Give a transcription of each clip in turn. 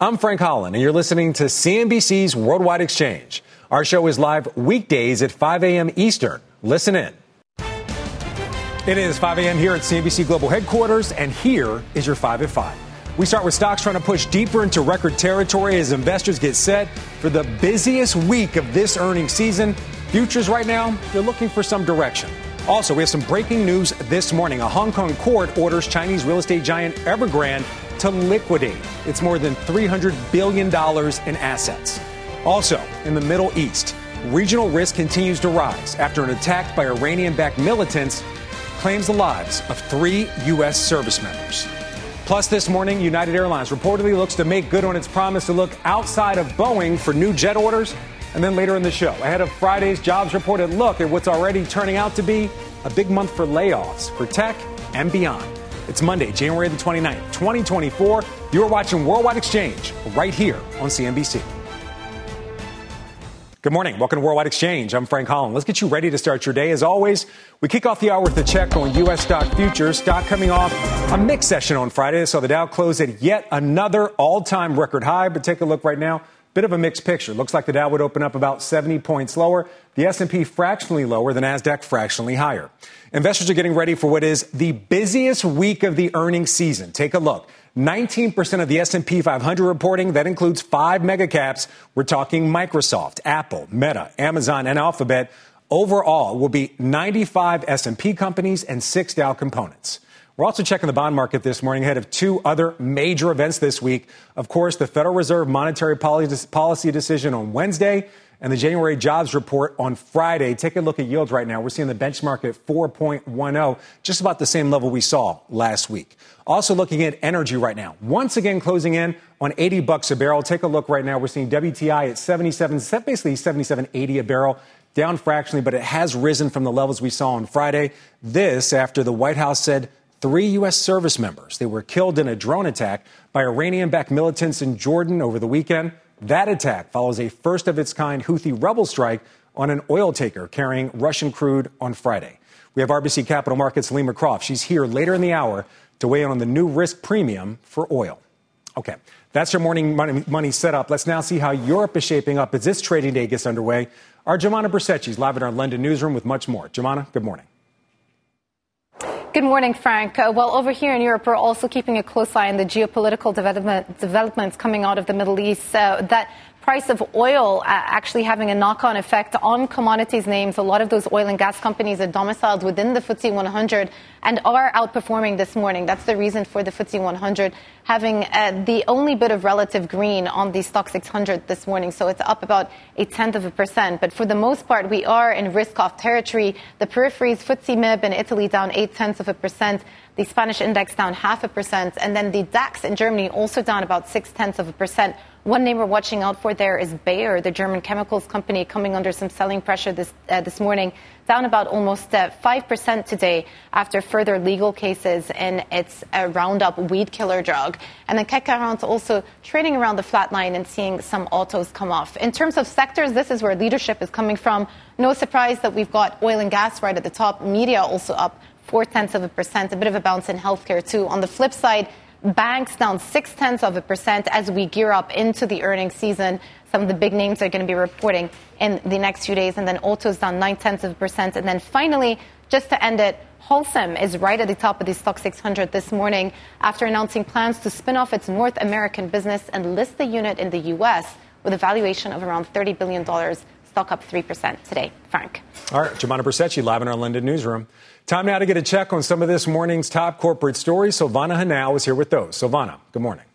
I'm Frank Holland, and you're listening to CNBC's Worldwide Exchange. Our show is live weekdays at 5 a.m. Eastern. Listen in. It is 5 a.m. here at CNBC Global Headquarters, and here is your 5 at 5. We start with stocks trying to push deeper into record territory as investors get set for the busiest week of this earnings season. Futures right now, they're looking for some direction. Also, we have some breaking news this morning. A Hong Kong court orders Chinese real estate giant Evergrande to liquidate its more than $300 billion in assets. Also, in the Middle East, regional risk continues to rise after an attack by Iranian backed militants claims the lives of three U.S. service members. Plus, this morning, United Airlines reportedly looks to make good on its promise to look outside of Boeing for new jet orders. And then later in the show, ahead of Friday's jobs reported look at what's already turning out to be a big month for layoffs for tech and beyond. It's Monday, January the 29th, 2024. You're watching Worldwide Exchange right here on CNBC. Good morning. Welcome to Worldwide Exchange. I'm Frank Holland. Let's get you ready to start your day. As always, we kick off the hour with a check on U.S. stock futures. Stock coming off a mixed session on Friday. So the Dow closed at yet another all-time record high. But take a look right now. Bit of a mixed picture. Looks like the Dow would open up about 70 points lower. The S&P fractionally lower, the Nasdaq fractionally higher. Investors are getting ready for what is the busiest week of the earnings season. Take a look. 19% of the S&P 500 reporting that includes 5 megacaps. We're talking Microsoft, Apple, Meta, Amazon and Alphabet. Overall will be 95 S&P companies and 6 Dow components. We're also checking the bond market this morning ahead of two other major events this week. Of course, the Federal Reserve monetary policy decision on Wednesday and the January jobs report on Friday. Take a look at yields right now. We're seeing the benchmark at 4.10, just about the same level we saw last week. Also looking at energy right now. Once again closing in on 80 bucks a barrel. Take a look right now. We're seeing WTI at 77, basically 77.80 a barrel down fractionally, but it has risen from the levels we saw on Friday. This after the White House said three U.S. service members. They were killed in a drone attack by Iranian backed militants in Jordan over the weekend. That attack follows a first of its kind Houthi rebel strike on an oil tanker carrying Russian crude on Friday. We have RBC Capital Markets' Helima Croft. She's here later in the hour to weigh in on the new risk premium for oil. Okay, that's your morning money, money setup. Let's now see how Europe is shaping up as this trading day gets underway. Our Bercetche is live in our London newsroom with much more. Joumanna, good morning. Good morning, Frank. Uh, well, over here in Europe, we're also keeping a close eye on the geopolitical development, developments coming out of the Middle East. Uh, that price of oil uh, actually having a knock-on effect on commodities names. A lot of those oil and gas companies are domiciled within the FTSE 100 and are outperforming this morning. That's the reason for the FTSE 100 having uh, the only bit of relative green on the Stoxx 600 this morning. So it's up about a tenth of a percent. But for the most part, we are in risk-off territory. The peripheries, FTSE MIB in Italy down eight tenths of a percent the Spanish index down half a percent, and then the DAX in Germany also down about six tenths of a percent. One name we're watching out for there is Bayer, the German chemicals company, coming under some selling pressure this uh, this morning, down about almost uh, five uh, percent today after further legal cases in its uh, Roundup weed killer drug. And then CAC 40 also trading around the flat line and seeing some autos come off. In terms of sectors, this is where leadership is coming from. No surprise that we've got oil and gas right at the top. Media also up four tenths of a percent, a bit of a bounce in healthcare too. On the flip side, banks down six tenths of a percent as we gear up into the earnings season. Some of the big names are going to be reporting in the next few days, and then autos down nine tenths of a percent. And then finally, just to end it, Holcim is right at the top of the Stoxx 600 this morning after announcing plans to spin off its North American business and list the unit in the U.S. with a valuation of around $30 billion. Stock up 3% today. Frank. All right, Joumanna Bercetche live in our London newsroom. Time now to get a check on some of this morning's top corporate stories. Silvana Henao is here with those. Silvana, good morning.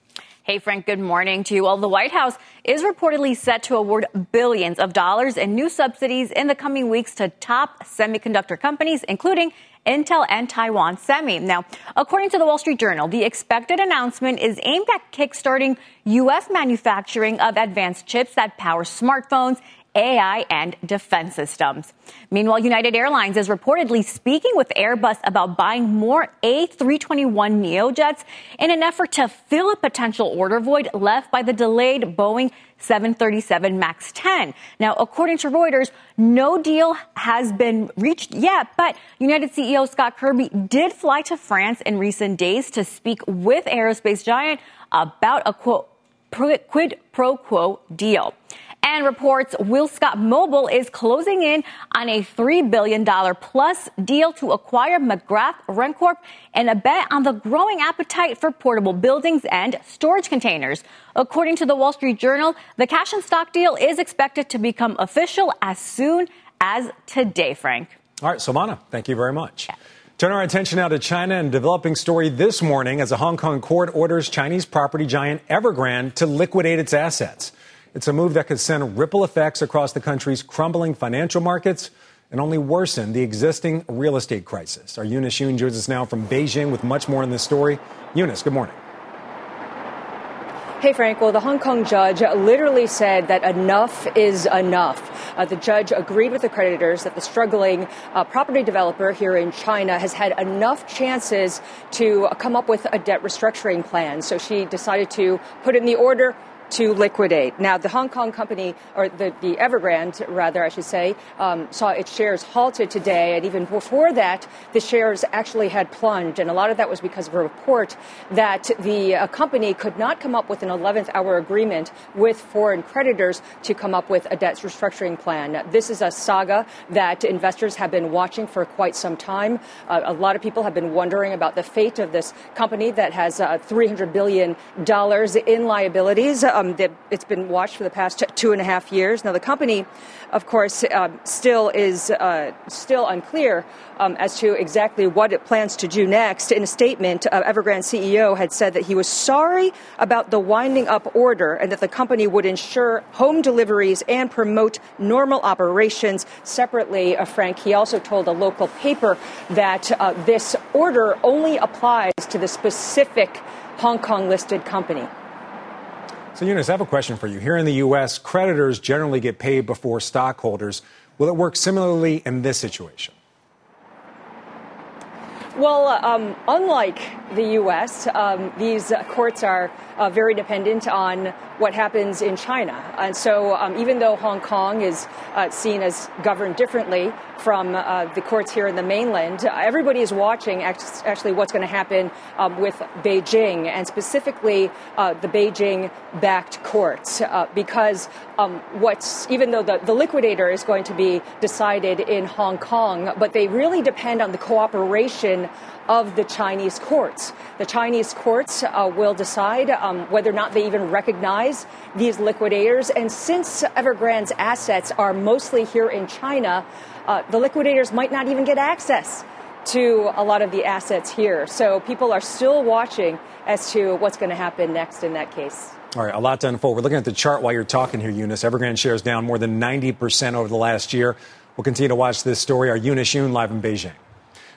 Hey, Frank, good morning to you. Well, the White House is reportedly set to award billions of dollars in new subsidies in the coming weeks to top semiconductor companies, including Intel and Taiwan Semi. Now, according to the Wall Street Journal, the expected announcement is aimed at kickstarting U.S. manufacturing of advanced chips that power smartphones AI, and defense systems. Meanwhile, United Airlines is reportedly speaking with Airbus about buying more A321 Neo jets in an effort to fill a potential order void left by the delayed Boeing 737 MAX 10. Now, according to Reuters, no deal has been reached yet, but United CEO Scott Kirby did fly to France in recent days to speak with aerospace giant about a quote, quid pro quo deal. And reports WillScot Mobile is closing in on a $3 billion plus deal to acquire McGrath RentCorp and a bet on the growing appetite for portable buildings and storage containers. According to the Wall Street Journal, the cash and stock deal is expected to become official as soon as today, Frank. All right, Silvana, thank you very much. Yeah. Turn our attention now to China and developing story this morning as a Hong Kong court orders Chinese property giant Evergrande to liquidate its assets. It's a move that could send ripple effects across the country's crumbling financial markets and only worsen the existing real estate crisis. Our Eunice Yoon joins us now from Beijing with much more on this story. Eunice, good morning. Hey, Frank. Well, the Hong Kong judge literally said that enough is enough. Uh, the judge agreed with the creditors that the struggling uh, property developer here in China has had enough chances to come up with a debt restructuring plan. So she decided to put in the order to liquidate. Now, the Hong Kong company, or the, the Evergrande, rather, I should say, um, saw its shares halted today. And even before that, the shares actually had plunged. And a lot of that was because of a report that the uh, company could not come up with an 11th hour agreement with foreign creditors to come up with a debt restructuring plan. This is a saga that investors have been watching for quite some time. Uh, a lot of people have been wondering about the fate of this company that has uh, $300 billion in liabilities. Uh, um, that it's been watched for the past two and a half years. Now, the company, of course, um, still is uh, still unclear um, as to exactly what it plans to do next. In a statement, uh, Evergrande CEO had said that he was sorry about the winding up order and that the company would ensure home deliveries and promote normal operations. Separately, uh, Frank, he also told a local paper that uh, this order only applies to the specific Hong Kong listed company. So, Eunice, I have a question for you. Here in the U.S., creditors generally get paid before stockholders. Will it work similarly in this situation? Well, um, unlike the U.S., um, these courts are uh, very dependent on what happens in China. And so, um, even though Hong Kong is uh, seen as governed differently from uh, the courts here in the mainland, everybody is watching actually what's going to happen um, with Beijing and specifically uh, the Beijing backed courts. Uh, because um, what's, even though the, the liquidator is going to be decided in Hong Kong, but they really depend on the cooperation of the Chinese courts. The Chinese courts uh, will decide um, whether or not they even recognize these liquidators. And since Evergrande's assets are mostly here in China, uh, the liquidators might not even get access to a lot of the assets here. So people are still watching as to what's going to happen next in that case. All right, a lot to unfold. We're looking at the chart while you're talking here, Eunice. Evergrande shares down more than 90% over the last year. We'll continue to watch this story. Our Eunice Yoon live in Beijing.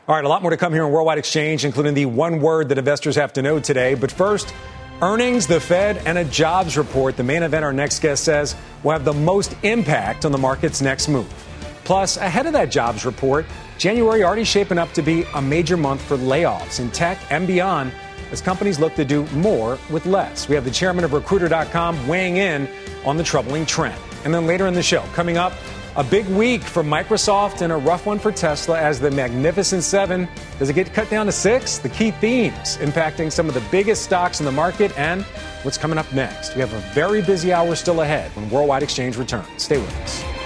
All right, a lot more to come here on Worldwide Exchange, including the one word that investors have to know today. But first, earnings, the Fed, and a jobs report. The main event our next guest says will have the most impact on the market's next move. Plus, ahead of that jobs report, January already shaping up to be a major month for layoffs in tech and beyond as companies look to do more with less. We have the chairman of Recruiter.com weighing in on the troubling trend. And then later in the show, coming up, a big week for Microsoft and a rough one for Tesla as the Magnificent Seven. Does it get cut down to six? The key themes impacting some of the biggest stocks in the market and what's coming up next. We have a very busy hour still ahead when Worldwide Exchange returns. Stay with us.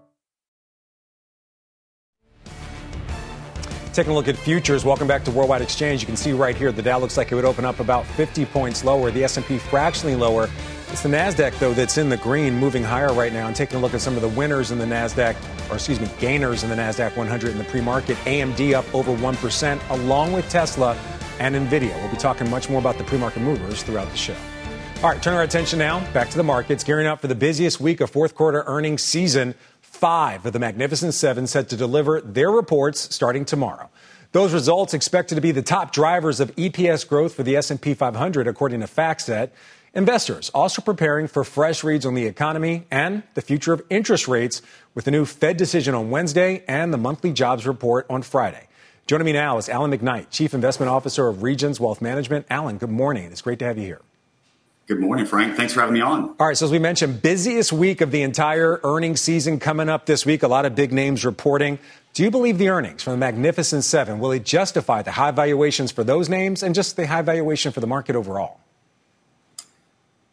Taking a look at futures. Welcome back to Worldwide Exchange. You can see right here the Dow looks like it would open up about 50 points lower. The S&P fractionally lower. It's the Nasdaq though that's in the green, moving higher right now. And taking a look at some of the winners in the Nasdaq, or excuse me, gainers in the Nasdaq 100 in the pre-market. AMD up over one percent, along with Tesla and Nvidia. We'll be talking much more about the pre-market movers throughout the show. All right, turn our attention now back to the markets, gearing up for the busiest week of fourth quarter earnings season five of the Magnificent Seven set to deliver their reports starting tomorrow. Those results expected to be the top drivers of EPS growth for the S&P 500 according to FactSet. Investors also preparing for fresh reads on the economy and the future of interest rates with the new Fed decision on Wednesday and the monthly jobs report on Friday. Joining me now is Alan McKnight, Chief Investment Officer of Regions Wealth Management. Alan, good morning. It's great to have you here. Good morning, Frank. Thanks for having me on. All right, so as we mentioned, busiest week of the entire earnings season coming up this week. A lot of big names reporting. Do you believe the earnings from the Magnificent Seven will it justify the high valuations for those names and just the high valuation for the market overall?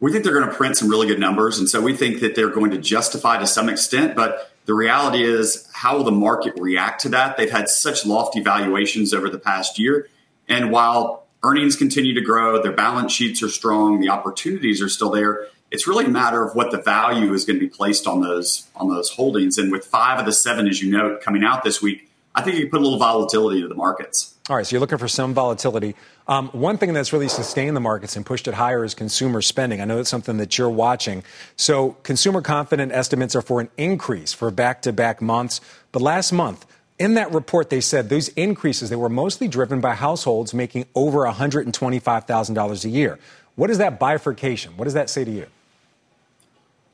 We think they're going to print some really good numbers, and so we think that they're going to justify to some extent. But the reality is, how will the market react to that? They've had such lofty valuations over the past year, and while earnings continue to grow, their balance sheets are strong, the opportunities are still there. It's really a matter of what the value is going to be placed on those on those holdings. And with five of the seven, as you note, coming out this week, I think you put a little volatility into the markets. All right, so you're looking for some volatility. Um, one thing that's really sustained the markets and pushed it higher is consumer spending. I know that's something that you're watching. So, consumer confident estimates are for an increase for back to back months. But last month, in that report, they said those increases they were mostly driven by households making over $125,000 a year. What is that bifurcation? What does that say to you?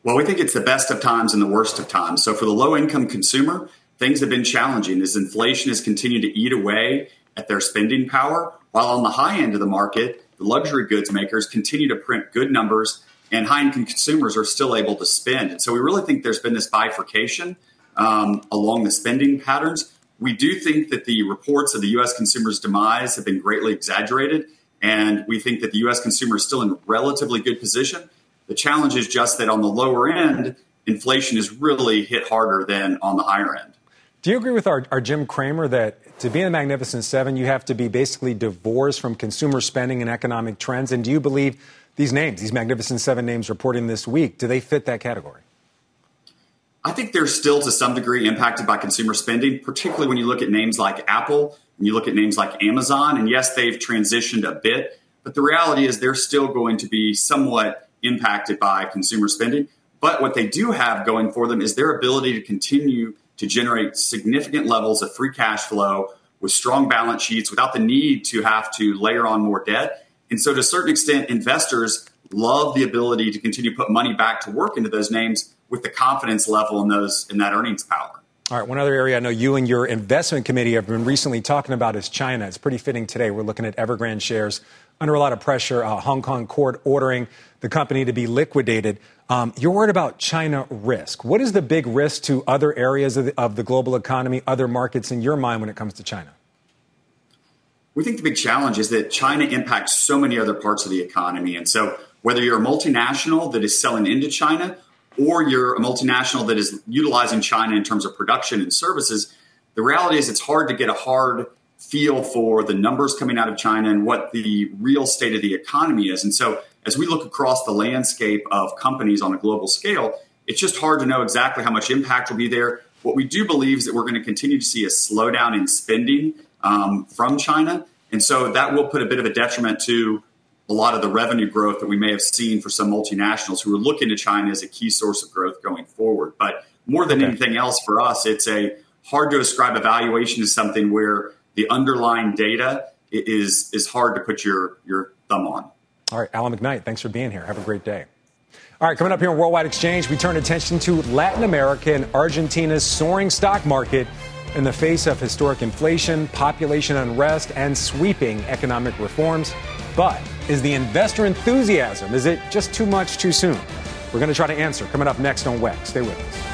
Well, we think it's the best of times and the worst of times. So for the low income consumer, things have been challenging as inflation has continued to eat away at their spending power, while on the high end of the market, the luxury goods makers continue to print good numbers and high income consumers are still able to spend. And so we really think there's been this bifurcation um, along the spending patterns. We do think that the reports of the U.S. consumer's demise have been greatly exaggerated, and we think that the U.S. consumer is still in relatively good position. The challenge is just that on the lower end, inflation is really hit harder than on the higher end. Do you agree with our, our Jim Cramer that to be in the Magnificent Seven, you have to be basically divorced from consumer spending and economic trends? And do you believe these names, these Magnificent Seven names reporting this week, do they fit that category? I think they're still to some degree impacted by consumer spending, particularly when you look at names like Apple and you look at names like Amazon. And yes, they've transitioned a bit, but the reality is they're still going to be somewhat impacted by consumer spending. But what they do have going for them is their ability to continue to generate significant levels of free cash flow with strong balance sheets without the need to have to layer on more debt. And so, to a certain extent, investors love the ability to continue to put money back to work into those names with the confidence level in those in that earnings power. All right, one other area I know you and your investment committee have been recently talking about is China. It's pretty fitting today. We're looking at Evergrande shares under a lot of pressure. Uh, Hong Kong court ordering the company to be liquidated. Um, you're worried about China risk. What is the big risk to other areas of the, of the global economy, other markets in your mind when it comes to China? We think the big challenge is that China impacts so many other parts of the economy. And so, whether you're a multinational that is selling into China or you're a multinational that is utilizing China in terms of production and services, the reality is it's hard to get a hard feel for the numbers coming out of China and what the real state of the economy is. And so, as we look across the landscape of companies on a global scale, it's just hard to know exactly how much impact will be there. What we do believe is that we're going to continue to see a slowdown in spending um, from China. And so that will put a bit of a detriment to a lot of the revenue growth that we may have seen for some multinationals who are looking to China as a key source of growth going forward. But more than okay. anything else for us, it's a hard to ascribe evaluation valuation to something where the underlying data is is hard to put your your thumb on. All right, Alan McKnight, thanks for being here. Have a great day. All right, coming up here on Worldwide Exchange, we turn attention to Latin America and Argentina's soaring stock market in the face of historic inflation, population unrest, and sweeping economic reforms. But is the investor enthusiasm, is it just too much too soon? We're going to try to answer coming up next on WEX. Stay with us.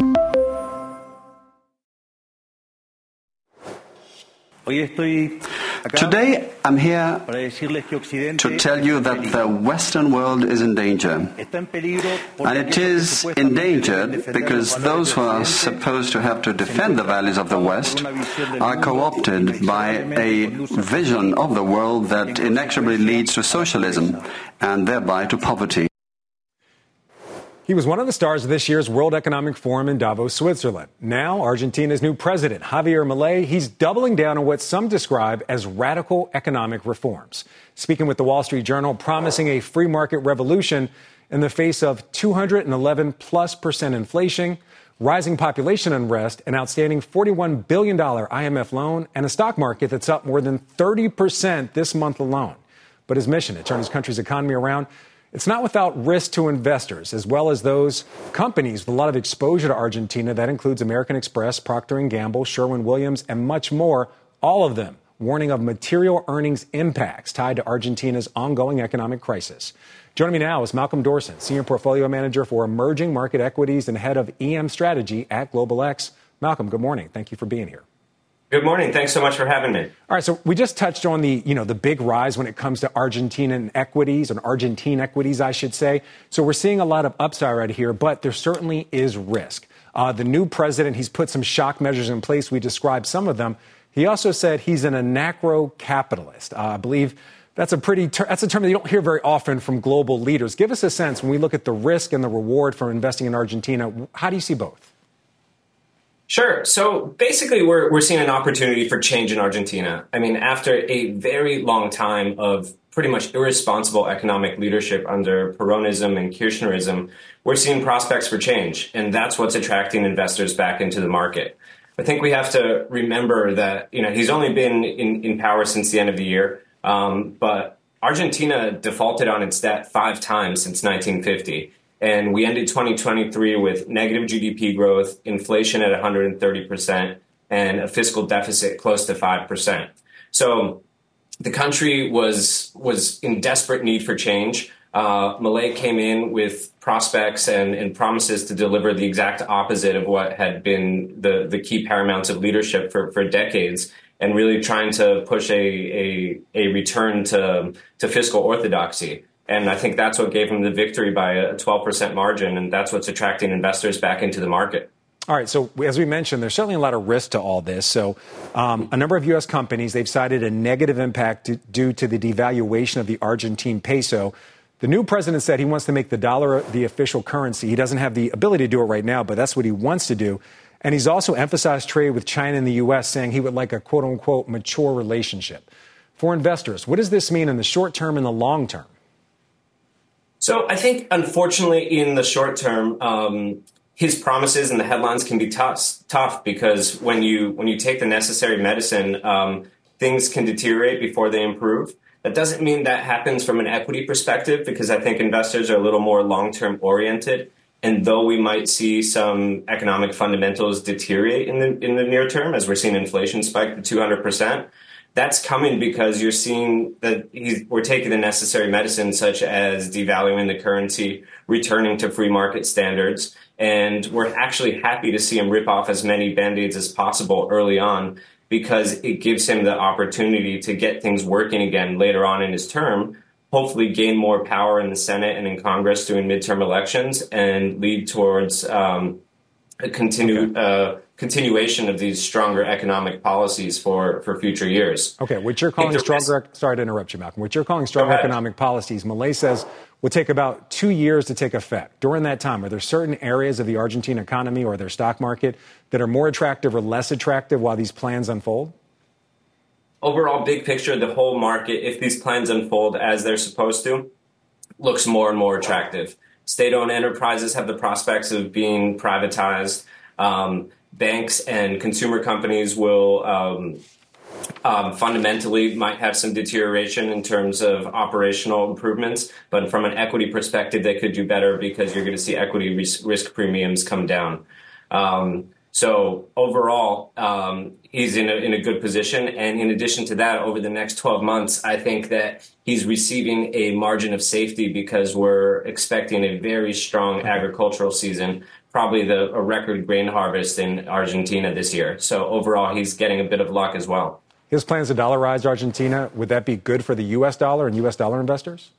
Today, I'm here to tell you that the Western world is in danger. And it is endangered because those who are supposed to have to defend the values of the West are co opted by a vision of the world that inexorably leads to socialism and thereby to poverty. He was one of the stars of this year's World Economic Forum in Davos, Switzerland. Now, Argentina's new president, Javier Milei, he's doubling down on what some describe as radical economic reforms. Speaking with the Wall Street Journal, promising a free market revolution in the face of 211 plus percent inflation, rising population unrest, an outstanding $41 billion IMF loan, and a stock market that's up more than 30% this month alone. But his mission to turn his country's economy around it's not without risk to investors, as well as those companies with a lot of exposure to Argentina. That includes American Express, Procter & Gamble, Sherwin-Williams, and much more. All of them warning of material earnings impacts tied to Argentina's ongoing economic crisis. Joining me now is Malcolm Dorson, Senior Portfolio Manager for Emerging Market Equities and Head of EM Strategy at Global X. Malcolm, good morning. Thank you for being here. Good morning. Thanks so much for having me. All right, so we just touched on the, you know, the big rise when it comes to Argentinian equities and Argentine equities, I should say. So we're seeing a lot of upside right here, but there certainly is risk. Uh, the new president, he's put some shock measures in place. We described some of them. He also said he's an anarcho capitalist. Uh, I believe that's a pretty ter- that's a term that you don't hear very often from global leaders. Give us a sense when we look at the risk and the reward for investing in Argentina. How do you see both? Sure. So basically, we're, we're seeing an opportunity for change in Argentina. I mean, after a very long time of pretty much irresponsible economic leadership under Peronism and Kirchnerism, we're seeing prospects for change. And that's what's attracting investors back into the market. I think we have to remember that, you know, he's only been in, in power since the end of the year. Um, but Argentina defaulted on its debt five times since 1950. And we ended 2023 with negative GDP growth, inflation at 130%, and a fiscal deficit close to 5%. So the country was, was in desperate need for change. Uh, Milei came in with prospects and, and, promises to deliver the exact opposite of what had been the, the key paramounts of leadership for, for decades, and really trying to push a, a, a return to, to fiscal orthodoxy. And I think that's what gave him the victory by a 12% margin. And that's what's attracting investors back into the market. All right. So as we mentioned, there's certainly a lot of risk to all this. So um, a number of U.S. companies they've cited a negative impact due to the devaluation of the Argentine peso. The new president said he wants to make the dollar the official currency. He doesn't have the ability to do it right now, but that's what he wants to do. And he's also emphasized trade with China and the U.S., saying he would like a quote unquote mature relationship. For investors, what does this mean in the short term and the long term? So I think, unfortunately, in the short term, um, his promises and the headlines can be tough, tough because when you when you take the necessary medicine, um, things can deteriorate before they improve. That doesn't mean that happens from an equity perspective because I think investors are a little more long term oriented. And though we might see some economic fundamentals deteriorate in the in the near term, as we're seeing inflation spike to 200 percent, that's coming because you're seeing that we're taking the necessary medicine, such as devaluing the currency, returning to free market standards, and we're actually happy to see him rip off as many band-aids as possible early on because it gives him the opportunity to get things working again later on in his term, hopefully gain more power in the Senate and in Congress during midterm elections, and lead towards um, a continue, uh, continuation of these stronger economic policies for, for future years. Okay, what you're calling stronger, sorry to interrupt you, Malcolm, what you're calling stronger economic policies, Milei says will take about two years to take effect. During that time, are there certain areas of the Argentine economy or their stock market that are more attractive or less attractive while these plans unfold? Overall, big picture, the whole market, if these plans unfold as they're supposed to, looks more and more attractive. State owned enterprises have the prospects of being privatized. Um, banks and consumer companies will um, um, fundamentally might have some deterioration in terms of operational improvements, but from an equity perspective, they could do better because you're going to see equity risk, risk premiums come down. Um, so overall, um, he's in a, in a good position. And in addition to that, over the next 12 months, I think that he's receiving a margin of safety because we're expecting a very strong agricultural season, probably the, a record grain harvest in Argentina this year. So overall, he's getting a bit of luck as well. His plans to dollarize Argentina, would that be good for the U.S. dollar and U.S. dollar investors?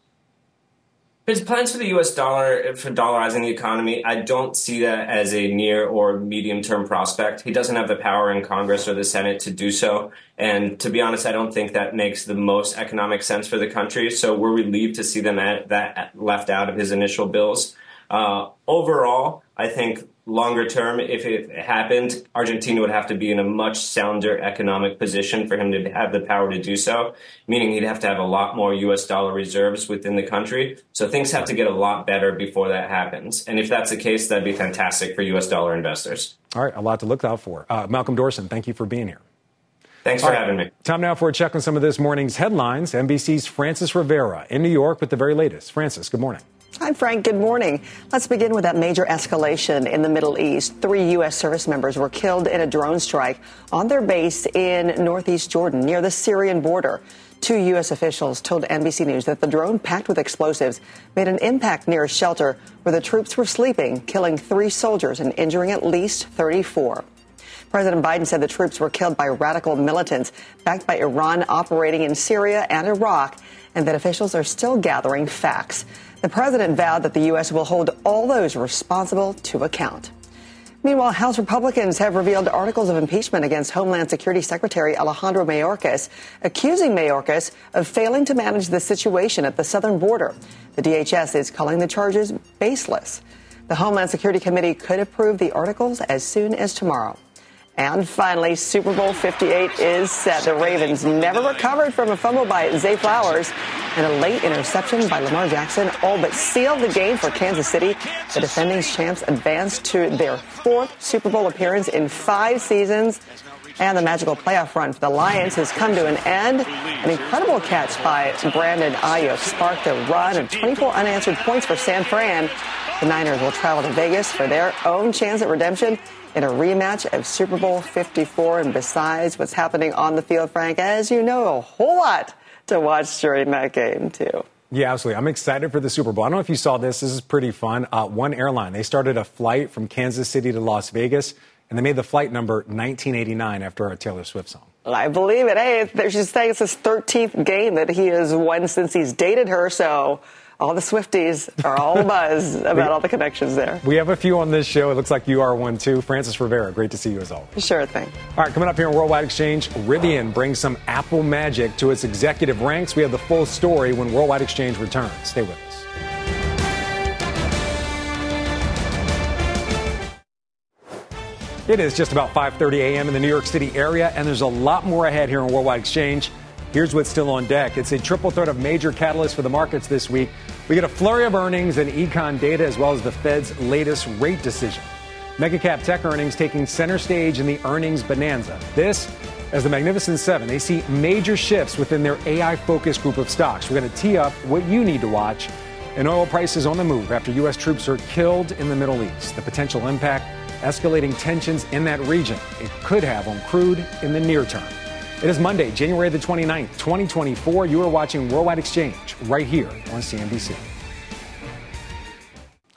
His plans for the U.S. dollar for dollarizing the economy, I don't see that as a near or medium term prospect. He doesn't have the power in Congress or the Senate to do so, and to be honest, I don't think that makes the most economic sense for the country. So we're relieved to see them at, that left out of his initial bills. Uh, overall, I think longer term, if it happened, Argentina would have to be in a much sounder economic position for him to have the power to do so, meaning he'd have to have a lot more US dollar reserves within the country. So things have to get a lot better before that happens. And if that's the case, that'd be fantastic for US dollar investors. All right, a lot to look out for. Uh, Malcolm Dorson, thank you for being here. Thanks All for right. having me. Time now for a check on some of this morning's headlines. NBC's Frances Rivera in New York with the very latest. Frances, good morning. Hi, Frank. Good morning. Let's begin with that major escalation in the Middle East. Three U.S. service members were killed in a drone strike on their base in northeast Jordan near the Syrian border. Two U.S. officials told NBC News that the drone packed with explosives made an impact near a shelter where the troops were sleeping, killing three soldiers and injuring at least 34. President Biden said the troops were killed by radical militants backed by Iran operating in Syria and Iraq, and that officials are still gathering facts. The president vowed that the U.S. will hold all those responsible to account. Meanwhile, House Republicans have revealed articles of impeachment against Homeland Security Secretary Alejandro Mayorkas, accusing Mayorkas of failing to manage the situation at the southern border. The DHS is calling the charges baseless. The Homeland Security Committee could approve the articles as soon as tomorrow. And finally, Super Bowl 58 is set. The Ravens never recovered from a fumble by Zay Flowers and a late interception by Lamar Jackson all but sealed the game for Kansas City. The defending champs advanced to their fourth Super Bowl appearance in five seasons. And the magical playoff run for the Lions has come to an end. An incredible catch by Brandon Aiyuk sparked a run of 24 unanswered points for San Fran. The Niners will travel to Vegas for their own chance at redemption in a rematch of Super Bowl 54. And besides what's happening on the field, Frank, as you know, a whole lot to watch during that game, too. Yeah, absolutely. I'm excited for the Super Bowl. I don't know if you saw this. This is pretty fun. Uh, one airline, they started a flight from Kansas City to Las Vegas, and they made the flight number 1989 after a Taylor Swift song. I believe it. Hey, she's saying it's his 13th game that he has won since he's dated her, so all the Swifties are all buzz about all the connections there. We have a few on this show. It looks like you are one too. Frances Rivera, great to see you as always. Sure thing. All right, coming up here on Worldwide Exchange, Rivian brings some Apple magic to its executive ranks. We have the full story when Worldwide Exchange returns. Stay with us. It is just about 5:30 a.m. in the New York City area, and there's a lot more ahead here on Worldwide Exchange. Here's what's still on deck. It's a triple threat of major catalysts for the markets this week. We get a flurry of earnings and econ data, as well as the Fed's latest rate decision. Megacap tech earnings taking center stage in the earnings bonanza. This, as the Magnificent Seven, they see major shifts within their AI focused group of stocks. We're going to tee up what you need to watch. And oil prices on the move after U.S. troops are killed in the Middle East. The potential impact, escalating tensions in that region, it could have on crude in the near term. It is Monday, January the 29th, 2024. You are watching Worldwide Exchange right here on CNBC.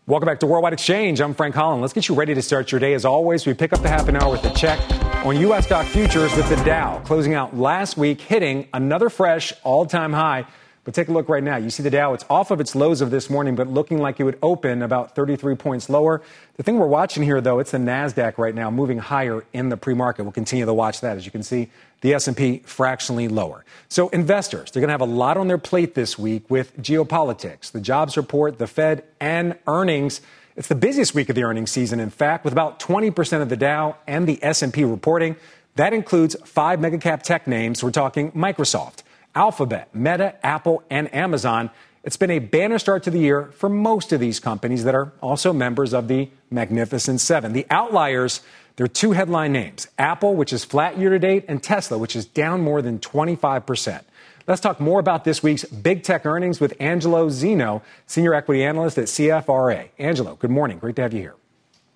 Welcome back to Worldwide Exchange. I'm Frank Holland. Let's get you ready to start your day. As always, we pick up the half an hour with a check on U.S. stock futures with the Dow closing out last week, hitting another fresh all time high But take a look right now. You see the Dow, it's off of its lows of this morning, but looking like it would open about 33 points lower. The thing we're watching here, though, it's the NASDAQ right now moving higher in the pre-market. We'll continue to watch that. As you can see, the S&P fractionally lower. So investors, they're going to have a lot on their plate this week with geopolitics, the jobs report, the Fed, and earnings. It's the busiest week of the earnings season, in fact, with about 20% of the Dow and the S&P reporting. That includes five megacap tech names. We're talking Microsoft, Alphabet, Meta, Apple, and Amazon. It's been a banner start to the year for most of these companies that are also members of the Magnificent Seven. The outliers, there are two headline names Apple, which is flat year to date, and Tesla, which is down more than 25%. Let's talk more about this week's big tech earnings with Angelo Zino, senior equity analyst at CFRA. Angelo, good morning. Great to have you here.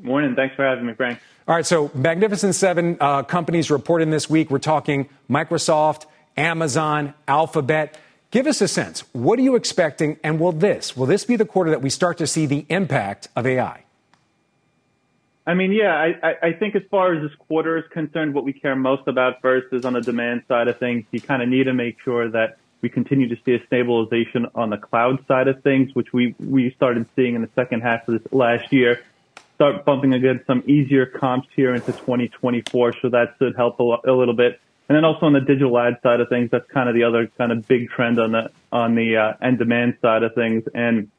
Morning. Thanks for having me, Frank. All right, so Magnificent Seven uh, companies reporting this week. We're talking Microsoft, Amazon, Alphabet. Give us a sense. What are you expecting? And will this, will this be the quarter that we start to see the impact of AI? I mean, yeah, I, I think as far as this quarter is concerned, what we care most about first is on the demand side of things. You kind of need to make sure that we continue to see a stabilization on the cloud side of things, which we, we started seeing in the second half of this last year. Start bumping against some easier comps here into 2024, so that should help a, a little bit. And then also on the digital ad side of things, that's kind of the other kind of big trend on the on the uh, end demand side of things, and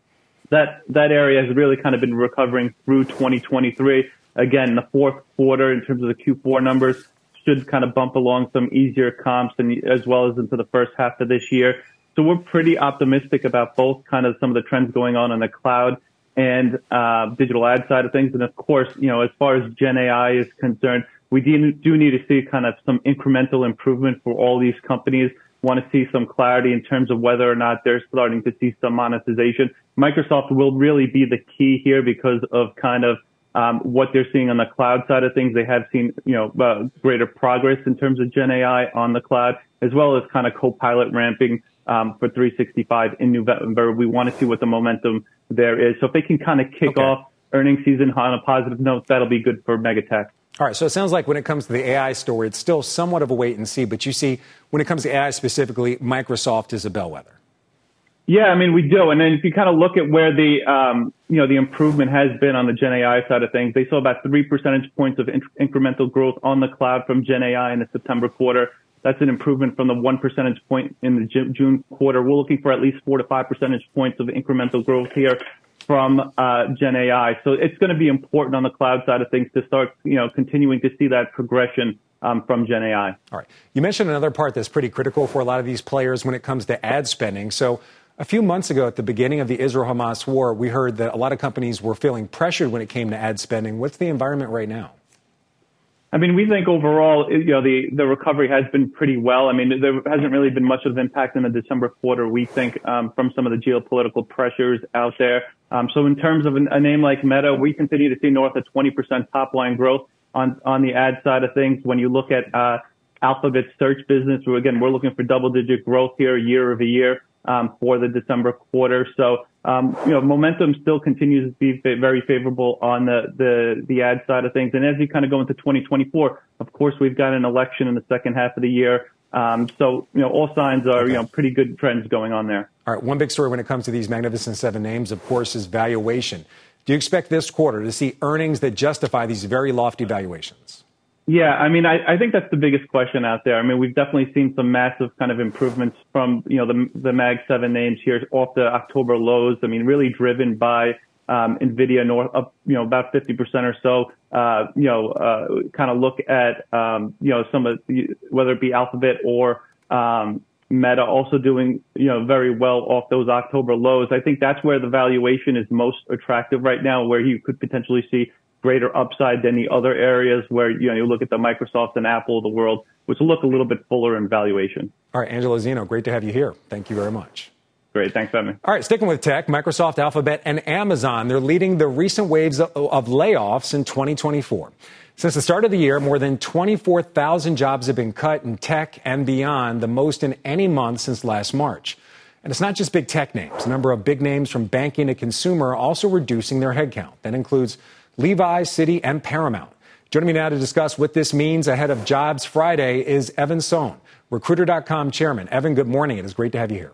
that that area has really kind of been recovering through 2023. Again, the fourth quarter in terms of the Q4 numbers should kind of bump along some easier comps, and as well as into the first half of this year. So we're pretty optimistic about both kind of some of the trends going on in the cloud and uh, digital ad side of things. And of course, you know, as far as Gen AI is concerned, we do, do need to see kind of some incremental improvement for all these companies. Want to see some clarity in terms of whether or not they're starting to see some monetization. Microsoft will really be the key here because of kind of um, what they're seeing on the cloud side of things. They have seen, you know, uh, greater progress in terms of Gen AI on the cloud, as well as kind of Copilot ramping um, for 365 in November. We want to see what the momentum there is. So if they can kind of kick okay. off earnings season on a positive note, that'll be good for Megatech. All right, so it sounds like when it comes to the AI story, it's still somewhat of a wait and see, but you see, when it comes to AI specifically, Microsoft is a bellwether. Yeah, I mean, we do. And then if you kind of look at where the, um, you know, the improvement has been on the Gen AI side of things, they saw about three percentage points of in- incremental growth on the cloud from Gen AI in the September quarter. That's an improvement from the one percentage point in the June quarter. We're looking for at least four to five percentage points of incremental growth here from uh, Gen AI. So it's going to be important on the cloud side of things to start, you know, continuing to see that progression um, from Gen AI. All right. You mentioned another part that's pretty critical for a lot of these players when it comes to ad spending. So a few months ago, at the beginning of the Israel-Hamas war, we heard that a lot of companies were feeling pressured when it came to ad spending. What's the environment right now? I mean, we think overall, you know, the, the recovery has been pretty well. I mean, there hasn't really been much of an impact in the December quarter, we think, um, from some of the geopolitical pressures out there. Um, so in terms of a name like Meta, we continue to see north of 20% top line growth on, on the ad side of things. When you look at, uh, Alphabet's search business, we again, we're looking for double digit growth here year over year um, for the December quarter. So, um, you know, momentum still continues to be very favorable on the, the, the ad side of things. And as you kind of go into 2024, of course, we've got an election in the second half of the year. Um, so, you know, all signs are, you know, pretty good trends going on there. All right. One big story when it comes to these Magnificent Seven names, of course, is valuation. Do you expect this quarter to see earnings that justify these very lofty valuations? Yeah, I mean, I, I think that's the biggest question out there. I mean, we've definitely seen some massive kind of improvements from, you know, the, the Mag 7 names here off the October lows. I mean, really driven by um, NVIDIA north up, you know, about 50% or so. Uh, you know, uh, kind of look at, um, you know, some of, the, whether it be Alphabet or, um, Meta also doing, you know, very well off those October lows. I think that's where the valuation is most attractive right now, where you could potentially see greater upside than the other areas where, you know, you look at the Microsoft and Apple of the world, which look a little bit fuller in valuation. All right, Angelo Zino, great to have you here. Thank you very much. Great. Thanks, Evan. All right, sticking with tech, Microsoft, Alphabet, and Amazon, they're leading the recent waves of, of layoffs in 2024. Since the start of the year, more than 24,000 jobs have been cut in tech and beyond, the most in any month since last March. And it's not just big tech names. A number of big names from banking to consumer are also reducing their headcount. That includes Levi, Citi, and Paramount. Joining me now to discuss what this means ahead of Jobs Friday is Evan Sohn, Recruiter.com chairman. Evan, good morning. It is great to have you here.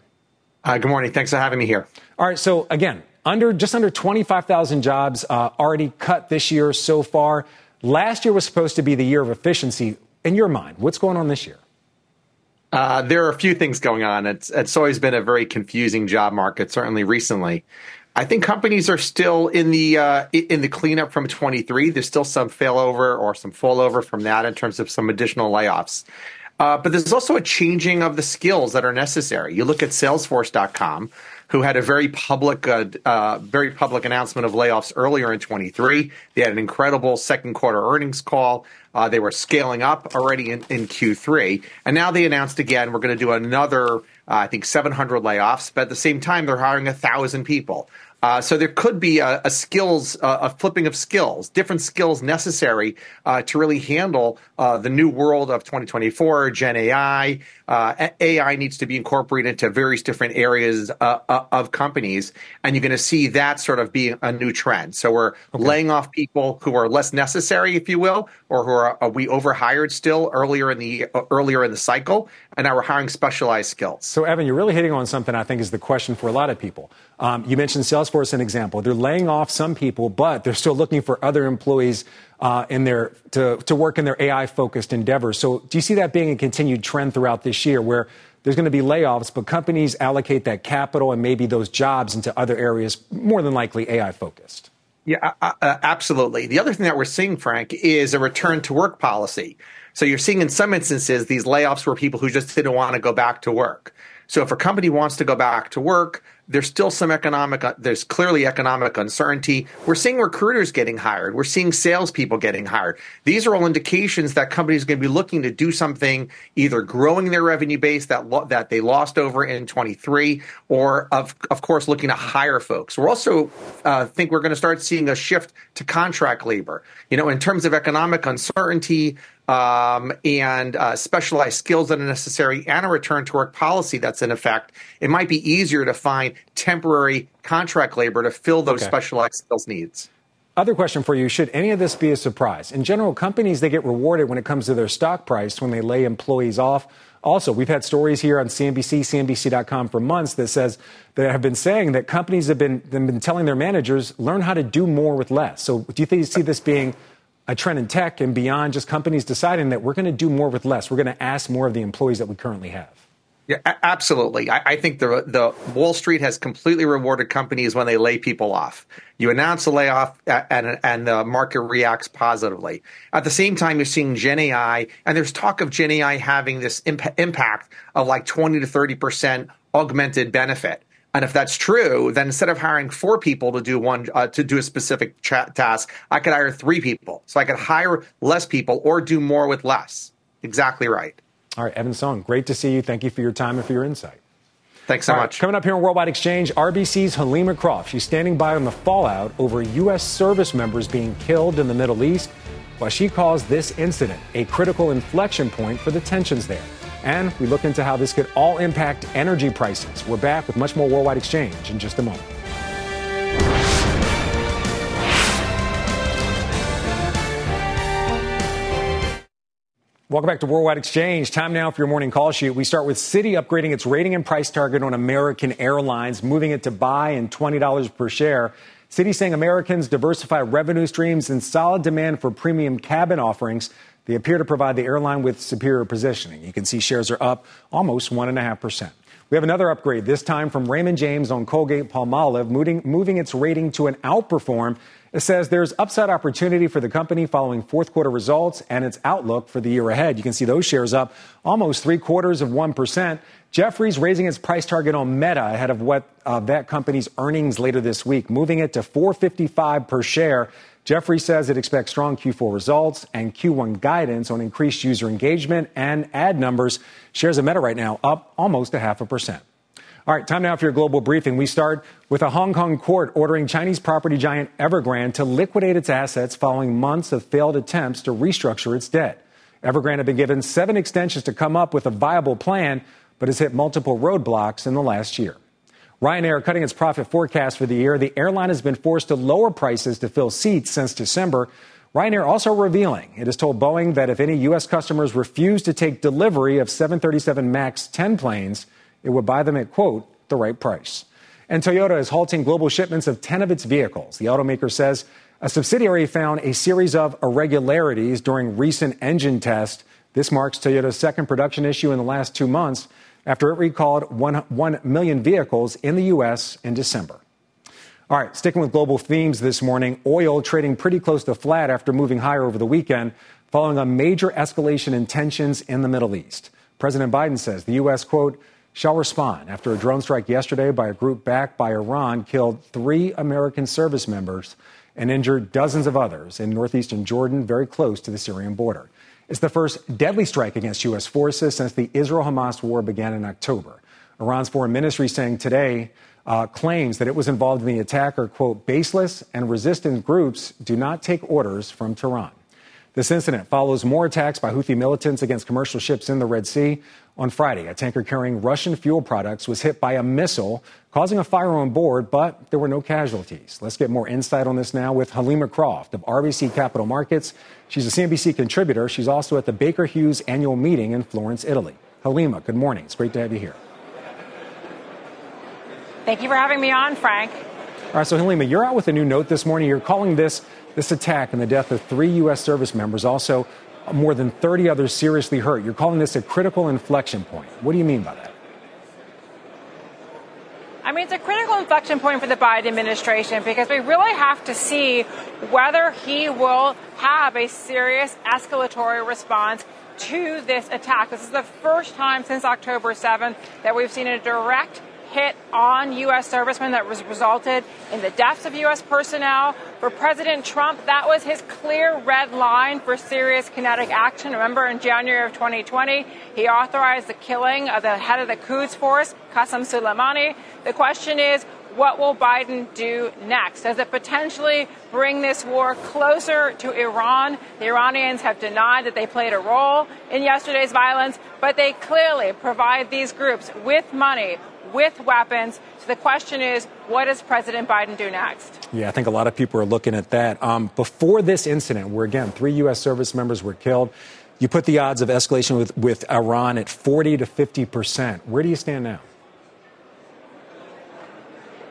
Uh, good morning. Thanks for having me here. All right. So again, under just under 25,000 jobs uh, already cut this year so far. Last year was supposed to be the year of efficiency. In your mind, what's going on this year? Uh, there are a few things going on. It's it's always been a very confusing job market, certainly recently. I think companies are still in the uh, in the cleanup from 23. There's still some failover or some fallover from that in terms of some additional layoffs. Uh, but there's also a changing of the skills that are necessary. You look at Salesforce.com, who had a very public, uh, uh, very public announcement of layoffs earlier in 23. They had an incredible second quarter earnings call. Uh, they were scaling up already in, in, Q3, and now they announced again we're going to do another, uh, I think, 700 layoffs. But at the same time, they're hiring a thousand people. Uh, so there could be a, a skills, uh, a flipping of skills, different skills necessary uh, to really handle uh, the new world of 2024, Gen AI. Uh, AI needs to be incorporated into various different areas uh, of companies, and you're going to see that sort of be a new trend. So we're okay. laying off people who are less necessary, if you will, or who are we overhired still earlier in the earlier in the cycle, and now we're hiring specialized skills. So Evan, you're really hitting on something I think is the question for a lot of people. Um, you mentioned Salesforce, an example. They're laying off some people, but they're still looking for other employees uh, in their to, to work in their AI focused endeavors. So, do you see that being a continued trend throughout this year, where there's going to be layoffs, but companies allocate that capital and maybe those jobs into other areas, more than likely AI focused? Yeah, uh, uh, absolutely. The other thing that we're seeing, Frank, is a return to work policy. So you're seeing in some instances these layoffs were people who just didn't want to go back to work. So if a company wants to go back to work, there's still some economic, uh, there's clearly economic uncertainty. We're seeing recruiters getting hired. We're seeing salespeople getting hired. These are all indications that companies are going to be looking to do something, either growing their revenue base that lo- that they lost over in 23, or of of course looking to hire folks. We're also uh, think we're going to start seeing a shift to contract labor. You know, in terms of economic uncertainty, um, and uh, specialized skills that are necessary and a return to work policy that's in effect, it might be easier to find temporary contract labor to fill those okay. specialized skills needs. Other question for you Should any of this be a surprise? In general, companies, they get rewarded when it comes to their stock price when they lay employees off. Also, we've had stories here on CNBC, CNBC.com for months that says that have been saying that companies have been, have been telling their managers learn how to do more with less. So, do you think you see this being a trend in tech and beyond just companies deciding that we're going to do more with less. We're going to ask more of the employees that we currently have. Yeah, absolutely. I, I, think the the Wall Street has completely rewarded companies when they lay people off. You announce a layoff, and and the market reacts positively. At the same time, you're seeing Gen AI, and there's talk of Gen AI having this imp- impact of like 20 to 30 percent augmented benefit. And if that's true, then instead of hiring four people to do one uh, to do a specific tra- task, I could hire three people. So I could hire less people or do more with less. Exactly right. All right, Evan Sohn, great to see you. Thank you for your time and for your insight. Thanks so much. Coming up here on Worldwide Exchange, RBC's Helima Croft. She's standing by on the fallout over U.S. service members being killed in the Middle East, while she calls this incident a critical inflection point for the tensions there. And we look into how this could all impact energy prices. We're back with much more Worldwide Exchange in just a moment. Welcome back to Worldwide Exchange. Time now for your morning call sheet. We start with Citi upgrading its rating and price target on American Airlines, moving it to buy and $20 per share. Citi saying Americans diversify revenue streams and solid demand for premium cabin offerings they appear to provide the airline with superior positioning. You can see shares are up almost 1.5%. We have another upgrade, this time from Raymond James on Colgate Palmolive, moving, moving its rating to an outperform. It says there's upside opportunity for the company following fourth quarter results and its outlook for the year ahead. You can see those shares up almost three quarters of 1%. Jefferies raising its price target on Meta ahead of what uh, that company's earnings later this week, moving it to 455 per share. Jefferies says it expects strong Q4 results and Q1 guidance on increased user engagement and ad numbers. Shares of Meta right now up almost a half a percent. All right, time now for your global briefing. We start with a Hong Kong court ordering Chinese property giant Evergrande to liquidate its assets following months of failed attempts to restructure its debt. Evergrande had been given seven extensions to come up with a viable plan, but has hit multiple roadblocks in the last year. Ryanair cutting its profit forecast for the year. The airline has been forced to lower prices to fill seats since December. Ryanair also revealing it has told Boeing that if any U.S. customers refuse to take delivery of 737 MAX 10 planes, it would buy them at, quote, the right price. And Toyota is halting global shipments of 10 of its vehicles. The automaker says a subsidiary found a series of irregularities during recent engine tests. This marks Toyota's second production issue in the last two months after it recalled 1, 1 million vehicles in the U.S. in December. All right, sticking with global themes this morning, oil trading pretty close to flat after moving higher over the weekend following a major escalation in tensions in the Middle East. President Biden says the U.S., quote, shall respond after a drone strike yesterday by a group backed by Iran killed three American service members and injured dozens of others in northeastern Jordan, very close to the Syrian border. It's the first deadly strike against U.S. forces since the Israel Hamas war began in October. Iran's foreign ministry saying today uh, claims that it was involved in the attack are, quote, baseless and resistant groups do not take orders from Tehran. This incident follows more attacks by Houthi militants against commercial ships in the Red Sea. On Friday, a tanker carrying Russian fuel products was hit by a missile, causing a fire on board, but there were no casualties. Let's get more insight on this now with Helima Croft of RBC Capital Markets. She's a CNBC contributor. She's also at the Baker Hughes annual meeting in Florence, Italy. Helima, good morning. It's great to have you here. Thank you for having me on, Frank. All right, so Helima, you're out with a new note this morning. You're calling this this attack and the death of three U.S. service members, also more than 30 others seriously hurt. You're calling this a critical inflection point. What do you mean by that? Mean, it's a critical inflection point for the Biden administration because we really have to see whether he will have a serious escalatory response to this attack. This is the first time since October 7th that we've seen a direct hit on U.S. servicemen that was resulted in the deaths of U.S. personnel. For President Trump, that was his clear red line for serious kinetic action. Remember, in January of 2020, he authorized the killing of the head of the Quds Force, Qasem Soleimani. The question is, what will Biden do next? Does it potentially bring this war closer to Iran? The Iranians have denied that they played a role in yesterday's violence, but they clearly provide these groups with money, with weapons. So the question is, what does President Biden do next? Yeah, I think a lot of people are looking at that. Um, before this incident, where again, three U.S. service members were killed, you put the odds of escalation with, with Iran at 40 to 50 percent. Where do you stand now?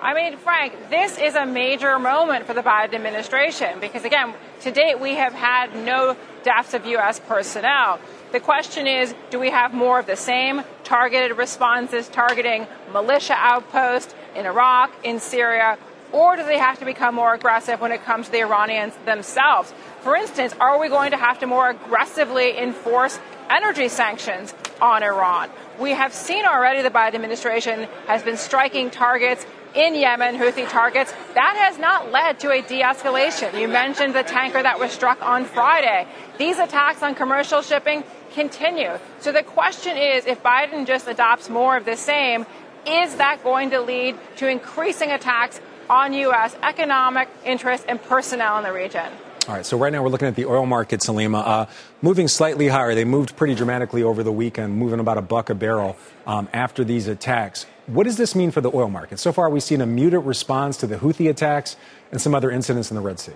I mean, Frank, this is a major moment for the Biden administration because, again, to date we have had no deaths of U.S. personnel. The question is do we have more of the same targeted responses targeting militia outposts in Iraq, in Syria, or do they have to become more aggressive when it comes to the Iranians themselves? For instance, are we going to have to more aggressively enforce energy sanctions on Iran? We have seen already the Biden administration has been striking targets in Yemen, Houthi targets. That has not led to a de escalation. You mentioned the tanker that was struck on Friday. These attacks on commercial shipping continue. So the question is if Biden just adopts more of the same, is that going to lead to increasing attacks on U.S. economic interests and personnel in the region? All right, so right now we're looking at the oil market, Helima, uh, moving slightly higher. They moved pretty dramatically over the weekend, moving about a buck a barrel um, after these attacks. What does this mean for the oil market? So far, we've seen a muted response to the Houthi attacks and some other incidents in the Red Sea.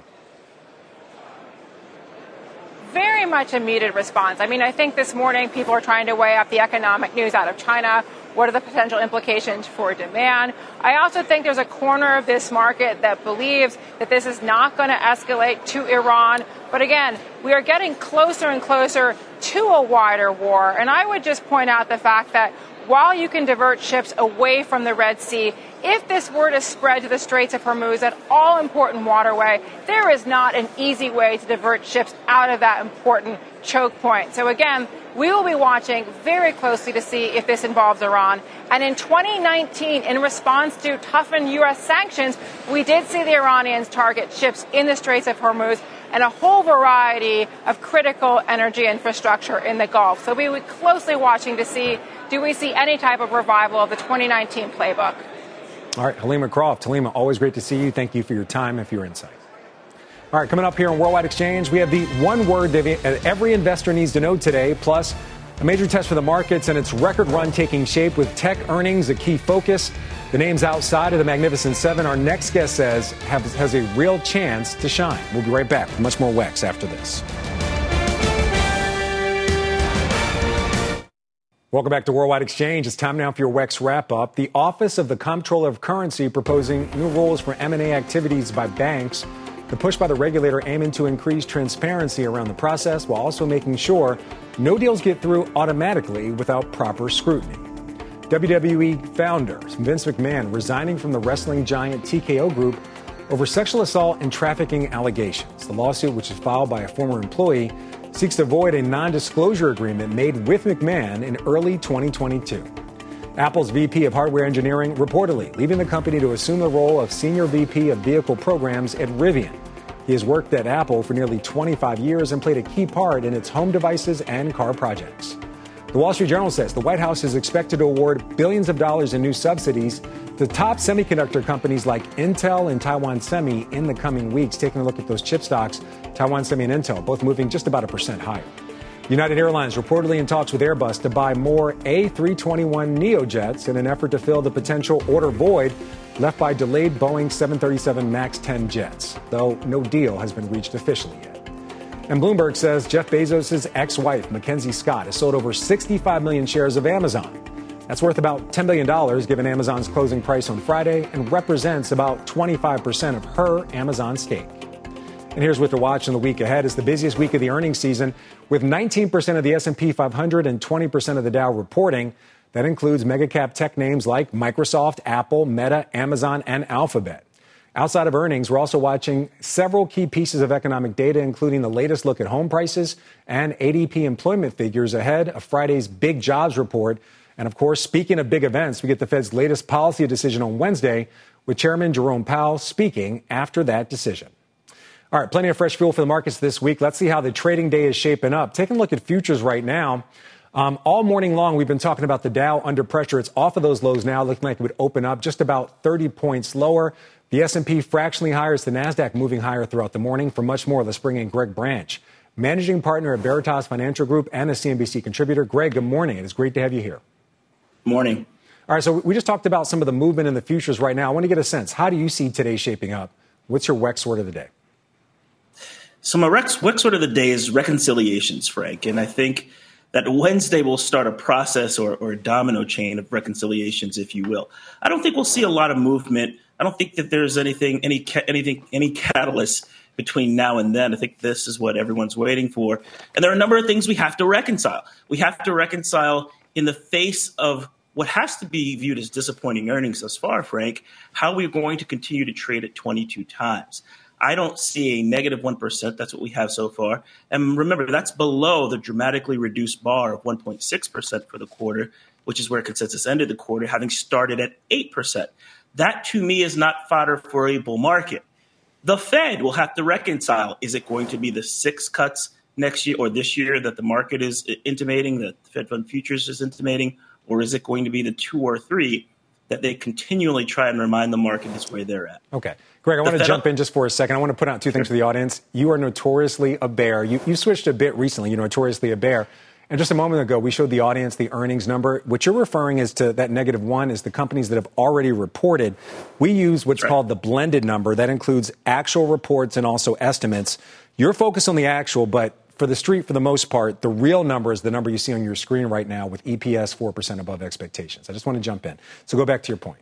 Very much a muted response. I mean, I think this morning people are trying to weigh up the economic news out of China. What are the potential implications for demand? I also think there's a corner of this market that believes that this is not going to escalate to Iran. But again, we are getting closer and closer to a wider war. And I would just point out the fact that while you can divert ships away from the Red Sea, if this were to spread to the Straits of Hormuz, an all important waterway, there is not an easy way to divert ships out of that important choke point. So, again, we will be watching very closely to see if this involves Iran. And in 2019, in response to toughened U.S. sanctions, we did see the Iranians target ships in the Straits of Hormuz and a whole variety of critical energy infrastructure in the Gulf. So we will be closely watching to see do we see any type of revival of the 2019 playbook? All right, Helima Croft. Helima, always great to see you. Thank you for your time and for your insight. All right, coming up here on Worldwide Exchange, we have the one word that every investor needs to know today, plus a major test for the markets and its record run taking shape with tech earnings a key focus. The names outside of the Magnificent Seven, our next guest says, have, has a real chance to shine. We'll be right back with much more WEX after this. Welcome back to Worldwide Exchange. It's time now for your WEX wrap up. The Office of the Comptroller of Currency proposing new rules for M&A activities by banks. The push by the regulator aiming to increase transparency around the process while also making sure no deals get through automatically without proper scrutiny. WWE founder Vince McMahon resigning from the wrestling giant TKO Group over sexual assault and trafficking allegations. The lawsuit, which is filed by a former employee, seeks to avoid a non disclosure agreement made with McMahon in early 2022. Apple's VP of Hardware Engineering reportedly leaving the company to assume the role of Senior VP of Vehicle Programs at Rivian. He has worked at Apple for nearly 25 years and played a key part in its home devices and car projects. The Wall Street Journal says the White House is expected to award billions of dollars in new subsidies to top semiconductor companies like Intel and Taiwan Semi in the coming weeks. Taking a look at those chip stocks, Taiwan Semi and Intel both moving just about a percent higher. United Airlines reportedly in talks with Airbus to buy more A321 Neo jets in an effort to fill the potential order void left by delayed Boeing 737 MAX 10 jets, though no deal has been reached officially yet. And Bloomberg says Jeff Bezos' ex wife, Mackenzie Scott, has sold over 65 million shares of Amazon. That's worth about $10 billion given Amazon's closing price on Friday and represents about 25% of her Amazon stake. And here's what to watch in the week ahead. It's the busiest week of the earnings season with 19% of the S&P 500 and 20% of the Dow reporting. That includes mega cap tech names like Microsoft, Apple, Meta, Amazon, and Alphabet. Outside of earnings, we're also watching several key pieces of economic data, including the latest look at home prices and ADP employment figures ahead of Friday's big jobs report. And of course, speaking of big events, we get the Fed's latest policy decision on Wednesday, with Chairman Jerome Powell speaking after that decision. All right, plenty of fresh fuel for the markets this week. Let's see how the trading day is shaping up. Taking a look at futures right now. Um, all morning long, we've been talking about the Dow under pressure. It's off of those lows now, looking like it would open up just about 30 points lower. The S&P fractionally higher as the Nasdaq moving higher throughout the morning. For much more, let's bring in Greg Branch, managing partner at Veritas Financial Group and a CNBC contributor. Greg, good morning. It is great to have you here. Morning. All right, so we just talked about some of the movement in the futures right now. I want to get a sense. How do you see today shaping up? What's your WEX word of the day? So my WEX, WEX word of the day is reconciliations, Frank, and I think that Wednesday will start a process or, or a domino chain of reconciliations, if you will. I don't think we'll see a lot of movement I don't think that there's anything, any anything, any catalyst between now and then. I think this is what everyone's waiting for, and there are a number of things we have to reconcile. We have to reconcile in the face of what has to be viewed as disappointing earnings thus far, Frank. How we're going to continue to trade at 22 times. I don't see a negative 1. That's what we have so far. And remember, that's below the dramatically reduced bar of 1.6% for the quarter, which is where consensus ended the quarter, having started at 8%. That to me is not fodder for a bull market. The Fed will have to reconcile. Is it going to be the six cuts next year or this year that the market is intimating, that the Fed Fund Futures is intimating, or is it going to be the two or three that they continually try and remind the market is where they're at? Okay. Greg, I want to jump in just for a second. I want to put out two things to the audience. You are notoriously a bear. You, you switched a bit recently. You're notoriously a bear. And just a moment ago, we showed the audience the earnings number. What you're referring is to that negative one is the companies that have already reported. We use what's right. called the blended number. That includes actual reports and also estimates. You're focused on the actual, but for the street, for the most part, the real number is the number you see on your screen right now with EPS 4% above expectations. I just want to jump in. So go back to your point.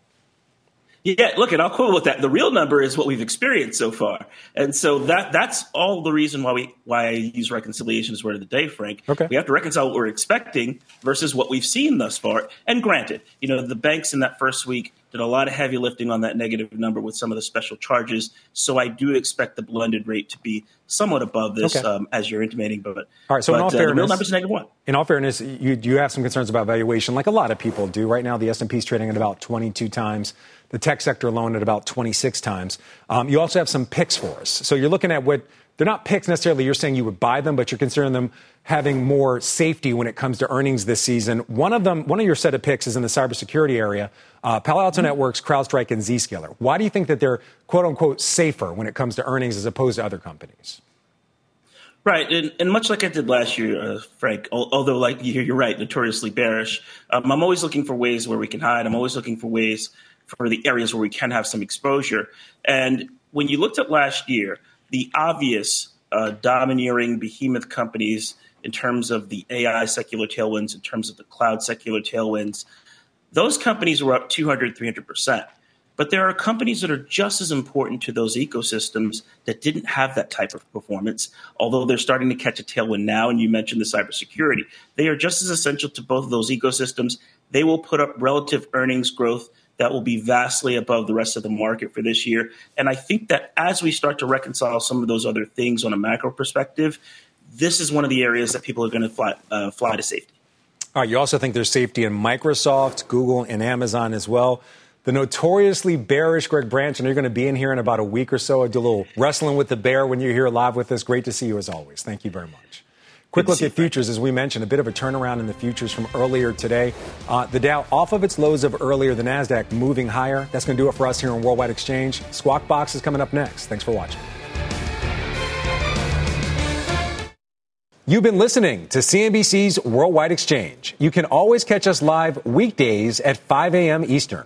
Yeah, look, and I'll quote with that. The real number is what we've experienced so far, and so that that's all the reason why we why I use reconciliation as word of the day, Frank. Okay. We have to reconcile what we're expecting versus what we've seen thus far. And granted, you know, the banks in that first week did a lot of heavy lifting on that negative number with some of the special charges. So I do expect the blended rate to be somewhat above this, okay. um, as you're intimating. But all right, so but, in all uh, fairness, the real number's negative one. In all fairness, you you have some concerns about valuation, like a lot of people do. Right now, the S and P is trading at about 22 times. The tech sector alone at about 26 times. Um, you also have some picks for us. So you're looking at what they're not picks necessarily. You're saying you would buy them, but you're considering them having more safety when it comes to earnings this season. One of them, one of your set of picks is in the cybersecurity area. Uh, Palo Alto. Networks, CrowdStrike, and Zscaler. Why do you think that they're quote unquote safer when it comes to earnings as opposed to other companies? Right, and, and, much like I did last year, uh, Frank. Although, like you're right, notoriously bearish. Um, I'm always looking for ways where we can hide. I'm always looking for ways for the areas where we can have some exposure. And when you looked at last year, the obvious uh, domineering behemoth companies in terms of the AI secular tailwinds, in terms of the cloud secular tailwinds, those companies were up 200, 300%. But there are companies that are just as important to those ecosystems that didn't have that type of performance, although they're starting to catch a tailwind now. And you mentioned the cybersecurity. They are just as essential to both of those ecosystems. They will put up relative earnings growth that will be vastly above the rest of the market for this year. And I think that as we start to reconcile some of those other things on a macro perspective, this is one of the areas that people are going to fly, uh, fly to safety. All right, you also think there's safety in Microsoft, Google, and Amazon as well the notoriously bearish Greg Branch, and you're going to be in here in about a week or so. I do a little wrestling with the bear when you're here live with us. Great to see you as always. Thank you very much. Quick look at futures, as we mentioned, a bit of a turnaround in the futures from earlier today. Uh, the Dow off of its lows of earlier, the Nasdaq moving higher. That's going to do it for us here on Worldwide Exchange. Squawk Box is coming up next. Thanks for watching. You've been listening to CNBC's Worldwide Exchange. You can always catch us live weekdays at 5 a.m. Eastern.